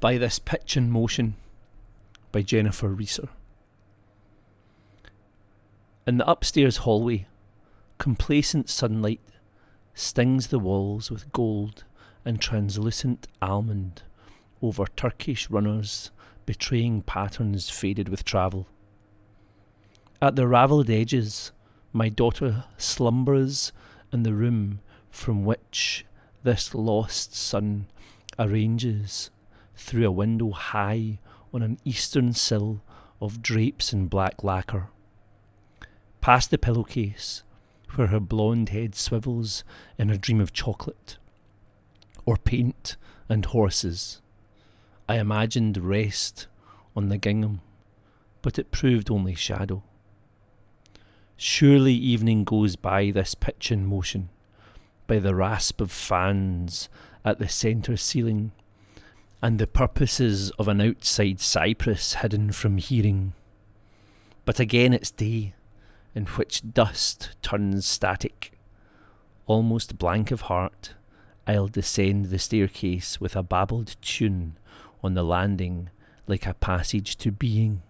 by this pitch and motion by Jennifer Reeser. In the upstairs hallway, complacent sunlight stings the walls with gold and translucent almond over Turkish runners betraying patterns faded with travel. At the ravelled edges, my daughter slumbers in the room from which this lost sun arranges through a window high on an eastern sill of drapes and black lacquer. Past the pillowcase, where her blonde head swivels in a dream of chocolate, or paint and horses. I imagined rest on the gingham, but it proved only shadow. Surely evening goes by this pitch in motion, by the rasp of fans at the centre ceiling, and the purposes of an outside cypress hidden from hearing. But again it's day, in which dust turns static. Almost blank of heart, I'll descend the staircase with a babbled tune on the landing like a passage to being.